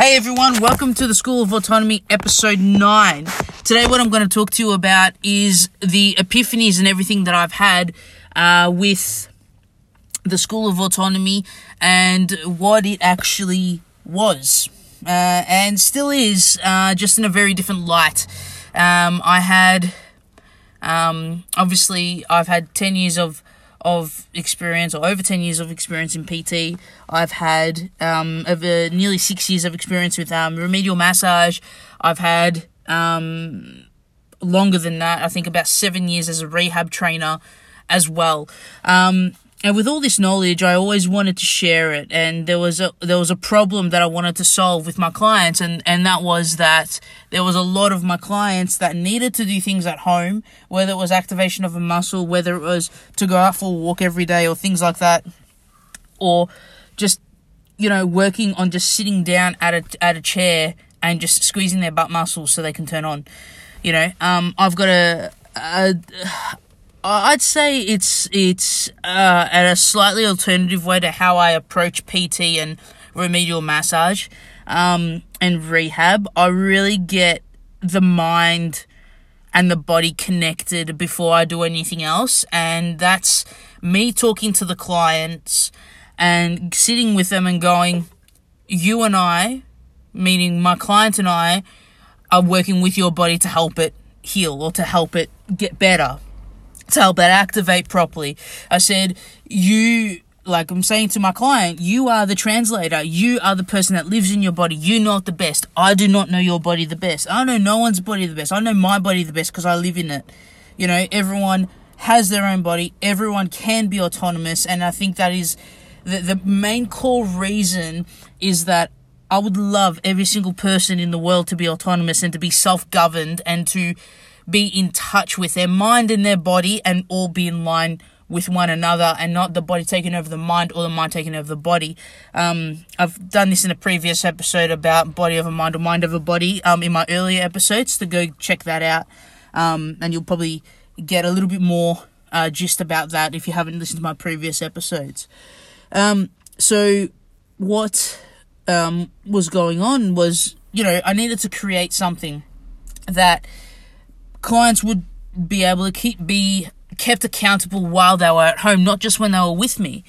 Hey everyone, welcome to the School of Autonomy episode 9. Today, what I'm going to talk to you about is the epiphanies and everything that I've had uh, with the School of Autonomy and what it actually was. Uh, and still is, uh, just in a very different light. Um, I had, um, obviously, I've had 10 years of of experience or over 10 years of experience in PT. I've had um, over nearly six years of experience with um, remedial massage. I've had um, longer than that, I think about seven years as a rehab trainer as well. Um, and with all this knowledge, I always wanted to share it. And there was a there was a problem that I wanted to solve with my clients, and and that was that there was a lot of my clients that needed to do things at home, whether it was activation of a muscle, whether it was to go out for a walk every day, or things like that, or just you know working on just sitting down at a at a chair and just squeezing their butt muscles so they can turn on. You know, um, I've got a, a I'd say it's it's uh, at a slightly alternative way to how I approach PT and remedial massage um, and rehab. I really get the mind and the body connected before I do anything else, and that's me talking to the clients and sitting with them and going, "You and I, meaning my client and I, are working with your body to help it heal or to help it get better." To help that activate properly. I said, you, like I'm saying to my client, you are the translator. You are the person that lives in your body. You know it the best. I do not know your body the best. I know no one's body the best. I know my body the best because I live in it. You know, everyone has their own body. Everyone can be autonomous. And I think that is the, the main core reason is that I would love every single person in the world to be autonomous and to be self governed and to be in touch with their mind and their body and all be in line with one another and not the body taking over the mind or the mind taking over the body. Um, I've done this in a previous episode about body over mind or mind over body um, in my earlier episodes, to go check that out. Um, and you'll probably get a little bit more uh, gist about that if you haven't listened to my previous episodes. Um, so, what um, was going on was, you know, I needed to create something that clients would be able to keep be kept accountable while they were at home, not just when they were with me.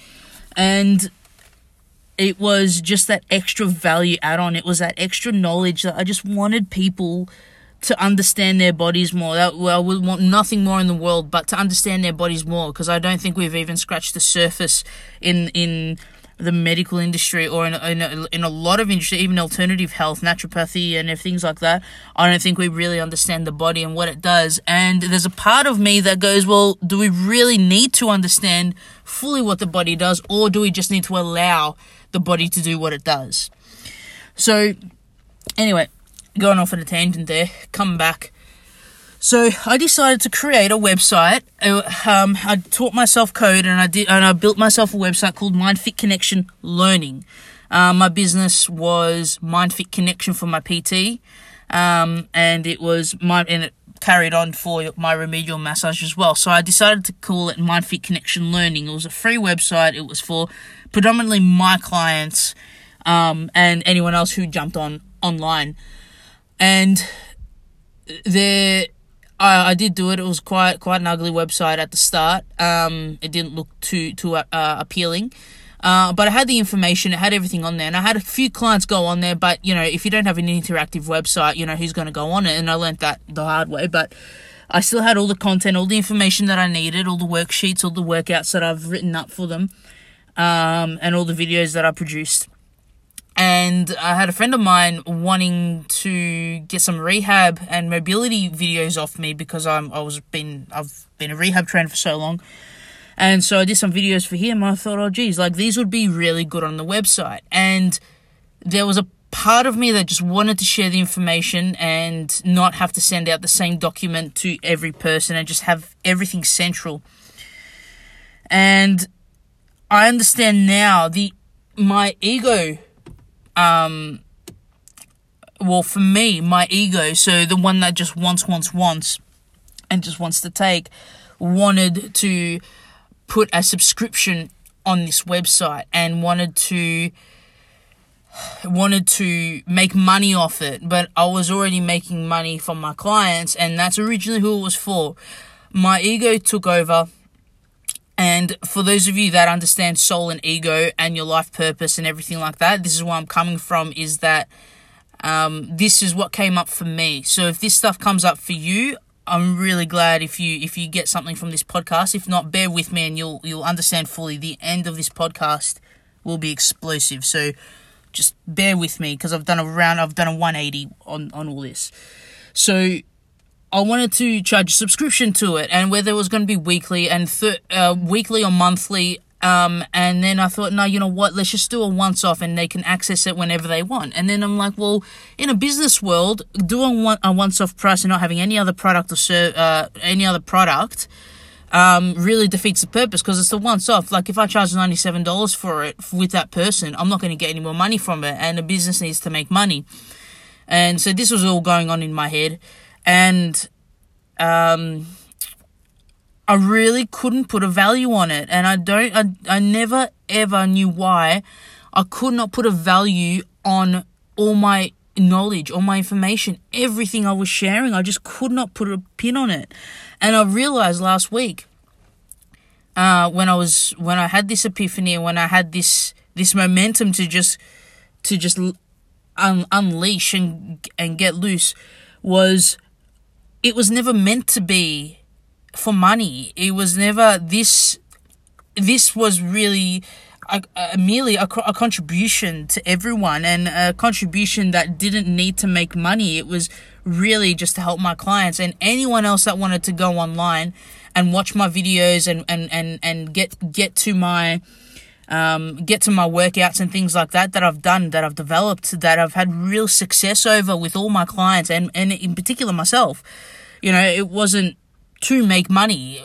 And it was just that extra value add on. It was that extra knowledge that I just wanted people to understand their bodies more. That well, we want nothing more in the world but to understand their bodies more because I don't think we've even scratched the surface in in the medical industry or in, in, a, in a lot of industry, even alternative health, naturopathy, and things like that, I don't think we really understand the body and what it does. And there's a part of me that goes, well, do we really need to understand fully what the body does, or do we just need to allow the body to do what it does? So, anyway, going off on a tangent there, come back. So I decided to create a website. Uh, um, I taught myself code and I did, and I built myself a website called MindFit Connection Learning. Um, my business was MindFit Connection for my PT, um, and it was my and it carried on for my remedial massage as well. So I decided to call it MindFit Connection Learning. It was a free website. It was for predominantly my clients um, and anyone else who jumped on online, and there I, I did do it. It was quite quite an ugly website at the start. Um, it didn't look too too uh, appealing. Uh, but I had the information, it had everything on there, and I had a few clients go on there. But you know, if you don't have an interactive website, you know who's going to go on it, and I learned that the hard way. But I still had all the content, all the information that I needed, all the worksheets, all the workouts that I've written up for them, um, and all the videos that I produced and I had a friend of mine wanting to get some rehab and mobility videos off me because I'm I was been I've been a rehab trainer for so long. And so I did some videos for him. I thought, oh geez, like these would be really good on the website. And there was a part of me that just wanted to share the information and not have to send out the same document to every person and just have everything central. And I understand now the my ego um well for me my ego so the one that just wants wants wants and just wants to take wanted to put a subscription on this website and wanted to wanted to make money off it, but I was already making money from my clients, and that's originally who it was for. My ego took over. And for those of you that understand soul and ego and your life purpose and everything like that, this is where I'm coming from is that um, this is what came up for me. So if this stuff comes up for you, I'm really glad if you if you get something from this podcast. If not, bear with me and you'll you'll understand fully. The end of this podcast will be explosive. So just bear with me because I've done a round, I've done a 180 on, on all this. So I wanted to charge a subscription to it and whether it was going to be weekly and uh, weekly or monthly. Um, and then I thought, no, you know what? Let's just do a once off and they can access it whenever they want. And then I'm like, well, in a business world, doing one, a once off price and not having any other product or ser- uh, any other product, um, really defeats the purpose because it's the once off. Like if I charge ninety seven dollars for it with that person, I'm not going to get any more money from it, and the business needs to make money. And so this was all going on in my head, and um, I really couldn't put a value on it, and I don't. I I never ever knew why I could not put a value on all my knowledge, all my information, everything I was sharing. I just could not put a pin on it. And I realized last week, uh, when I was when I had this epiphany, when I had this this momentum to just to just un- unleash and and get loose, was it was never meant to be for money. It was never this. This was really a, a, merely a, a contribution to everyone and a contribution that didn't need to make money. It was really just to help my clients and anyone else that wanted to go online and watch my videos and, and, and, and get, get to my, um, get to my workouts and things like that that I've done, that I've developed, that I've had real success over with all my clients and, and in particular myself. You know, it wasn't to make money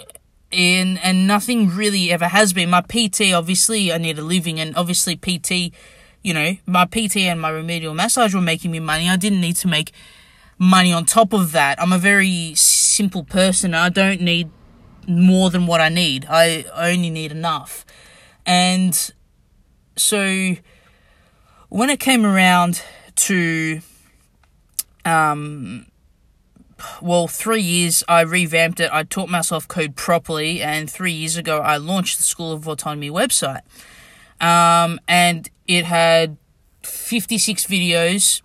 and and nothing really ever has been. My PT, obviously, I need a living, and obviously PT, you know, my PT and my remedial massage were making me money. I didn't need to make money on top of that. I'm a very simple person. I don't need more than what I need. I only need enough, and so when it came around to um well, three years I revamped it. I taught myself code properly, and three years ago I launched the School of Autonomy website. Um, and it had 56 videos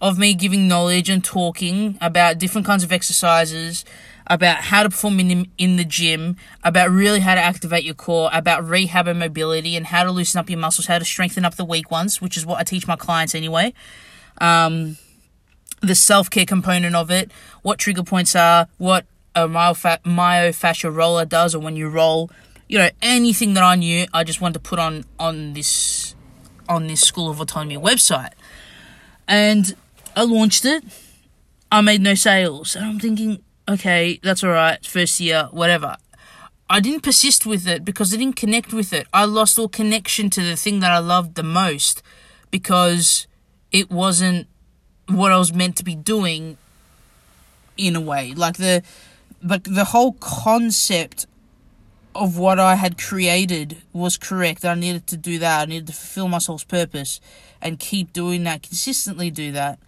of me giving knowledge and talking about different kinds of exercises, about how to perform in, in the gym, about really how to activate your core, about rehab and mobility, and how to loosen up your muscles, how to strengthen up the weak ones, which is what I teach my clients anyway. Um, the self care component of it, what trigger points are, what a myofascial roller does, or when you roll, you know, anything that I knew, I just wanted to put on on this on this School of Autonomy website, and I launched it. I made no sales, and I'm thinking, okay, that's all right, first year, whatever. I didn't persist with it because I didn't connect with it. I lost all connection to the thing that I loved the most because it wasn't what I was meant to be doing in a way. Like the but the whole concept of what I had created was correct. I needed to do that. I needed to fulfill my soul's purpose and keep doing that, consistently do that.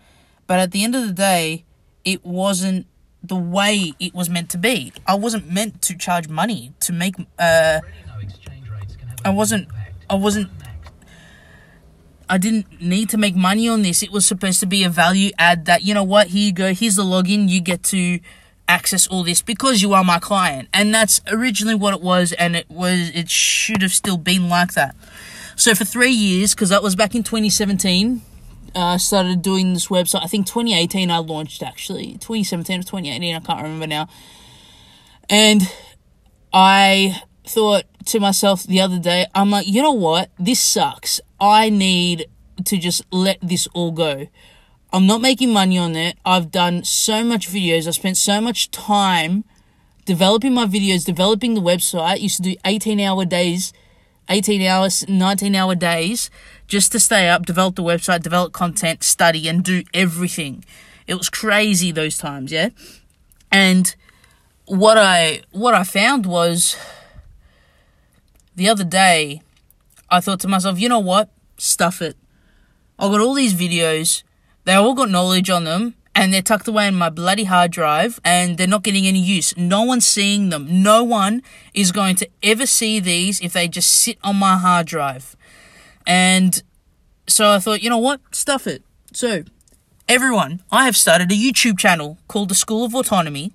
But at the end of the day, it wasn't the way it was meant to be. I wasn't meant to charge money to make uh I wasn't I wasn't I didn't need to make money on this. It was supposed to be a value add that, you know what, here you go, here's the login, you get to access all this because you are my client. And that's originally what it was, and it was, it should have still been like that. So for three years, because that was back in 2017, uh, I started doing this website. I think 2018 I launched actually. 2017 or 2018, I can't remember now. And I thought to myself the other day, I'm like, you know what? This sucks. I need to just let this all go. I'm not making money on it. I've done so much videos. I spent so much time developing my videos, developing the website. I used to do 18 hour days, 18 hours, 19 hour days just to stay up, develop the website, develop content, study, and do everything. It was crazy those times, yeah? And what I what I found was the other day I thought to myself, you know what? stuff it. I've got all these videos. They all got knowledge on them and they're tucked away in my bloody hard drive and they're not getting any use. No one's seeing them. No one is going to ever see these if they just sit on my hard drive. And so I thought, you know what? Stuff it. So, everyone, I have started a YouTube channel called The School of Autonomy.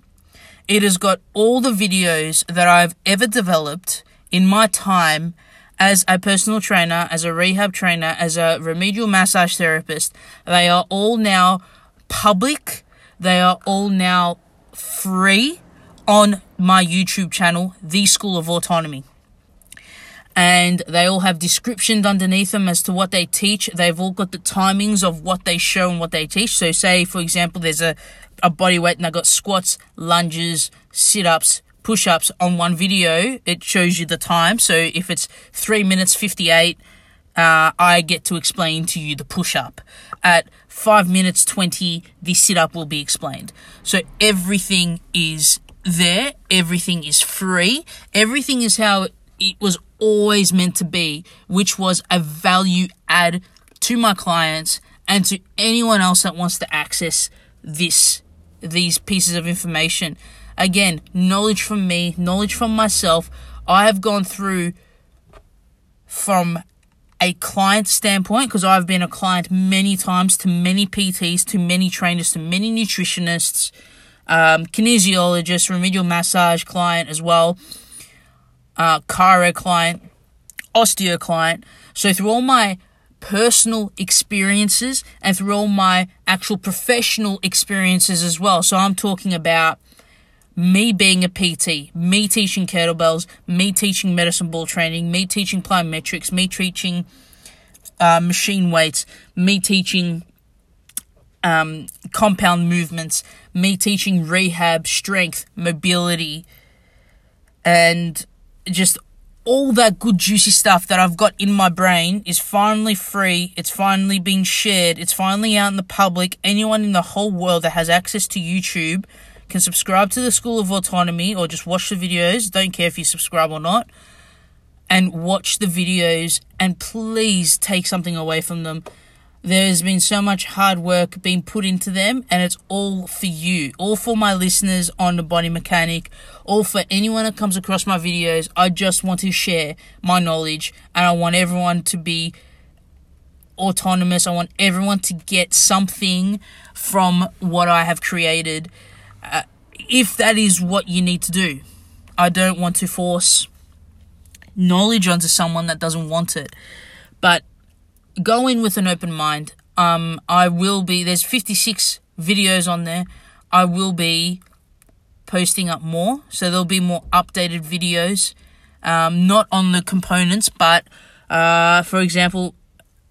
It has got all the videos that I've ever developed in my time as a personal trainer, as a rehab trainer, as a remedial massage therapist. They are all now public. They are all now free on my YouTube channel, The School of Autonomy. And they all have descriptions underneath them as to what they teach. They've all got the timings of what they show and what they teach. So, say, for example, there's a, a body weight and I've got squats, lunges, sit ups, push ups on one video. It shows you the time. So, if it's 3 minutes 58, uh, I get to explain to you the push up. At 5 minutes 20, the sit up will be explained. So everything is there, everything is free, everything is how it was always meant to be, which was a value add to my clients and to anyone else that wants to access this these pieces of information. Again, knowledge from me, knowledge from myself. I have gone through from a client standpoint, because I've been a client many times to many PTs, to many trainers, to many nutritionists, um, kinesiologists, remedial massage client as well, uh, client, osteo client. So through all my personal experiences and through all my actual professional experiences as well. So I'm talking about me being a PT, me teaching kettlebells, me teaching medicine ball training, me teaching plyometrics, me teaching uh, machine weights, me teaching um, compound movements, me teaching rehab, strength, mobility, and just all that good juicy stuff that I've got in my brain is finally free. It's finally being shared. It's finally out in the public. Anyone in the whole world that has access to YouTube can subscribe to the School of Autonomy or just watch the videos. Don't care if you subscribe or not. And watch the videos and please take something away from them. There's been so much hard work being put into them, and it's all for you, all for my listeners on the body mechanic, all for anyone that comes across my videos. I just want to share my knowledge, and I want everyone to be autonomous. I want everyone to get something from what I have created uh, if that is what you need to do. I don't want to force knowledge onto someone that doesn't want it. But go in with an open mind. Um, I will be, there's 56 videos on there. I will be posting up more. So there'll be more updated videos. Um, not on the components, but uh, for example,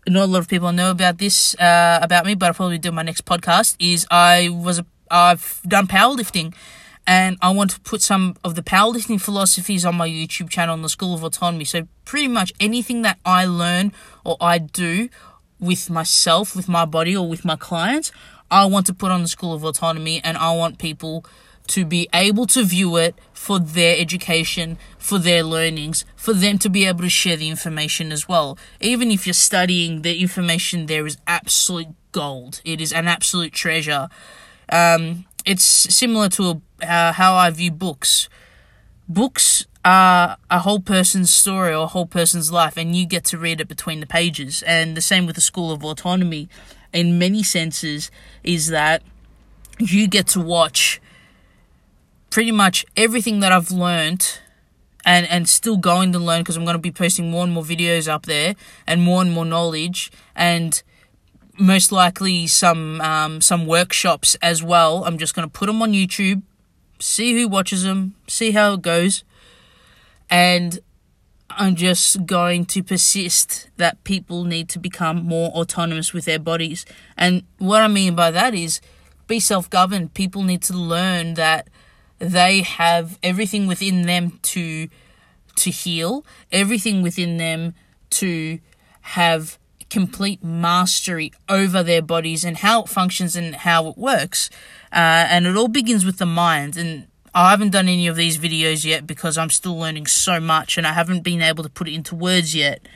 not a lot of people know about this uh, about me, but I'll probably do my next podcast. Is I was a I've done powerlifting and I want to put some of the powerlifting philosophies on my YouTube channel on the School of Autonomy. So pretty much anything that I learn or I do with myself, with my body or with my clients, I want to put on the School of Autonomy and I want people to be able to view it for their education, for their learnings, for them to be able to share the information as well. Even if you're studying, the information there is absolute gold. It is an absolute treasure. Um, it's similar to a, uh, how I view books. Books are a whole person's story or a whole person's life, and you get to read it between the pages. And the same with the School of Autonomy, in many senses, is that you get to watch pretty much everything that I've learned and and still going to learn because I'm going to be posting more and more videos up there and more and more knowledge and most likely some um, some workshops as well. I'm just going to put them on YouTube, see who watches them, see how it goes, and I'm just going to persist that people need to become more autonomous with their bodies. And what I mean by that is be self governed. People need to learn that they have everything within them to to heal, everything within them to have complete mastery over their bodies and how it functions and how it works. Uh, and it all begins with the mind. And I haven't done any of these videos yet because I'm still learning so much and I haven't been able to put it into words yet.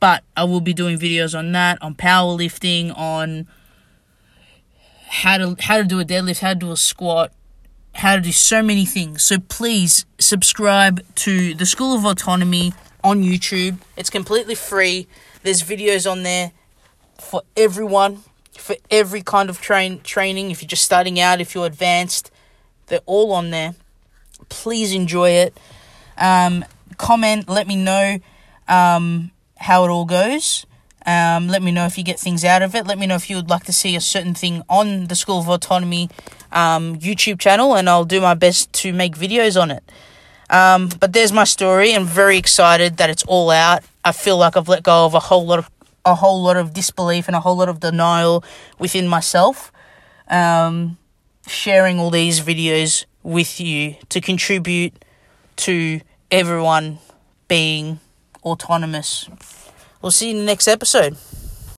But I will be doing videos on that, on powerlifting, on how to how to do a deadlift, how to do a squat, how to do so many things. So please subscribe to the School of Autonomy on YouTube. It's completely free. There's videos on there for everyone, for every kind of train training. If you're just starting out, if you're advanced, they're all on there. Please enjoy it. Um, comment. Let me know um, how it all goes. Um, let me know if you get things out of it. Let me know if you would like to see a certain thing on the School of Autonomy um, YouTube channel, and I'll do my best to make videos on it. Um, but there's my story. I'm very excited that it's all out. I feel like I've let go of a whole lot of a whole lot of disbelief and a whole lot of denial within myself. Um, sharing all these videos with you to contribute to everyone being autonomous. We'll see you in the next episode.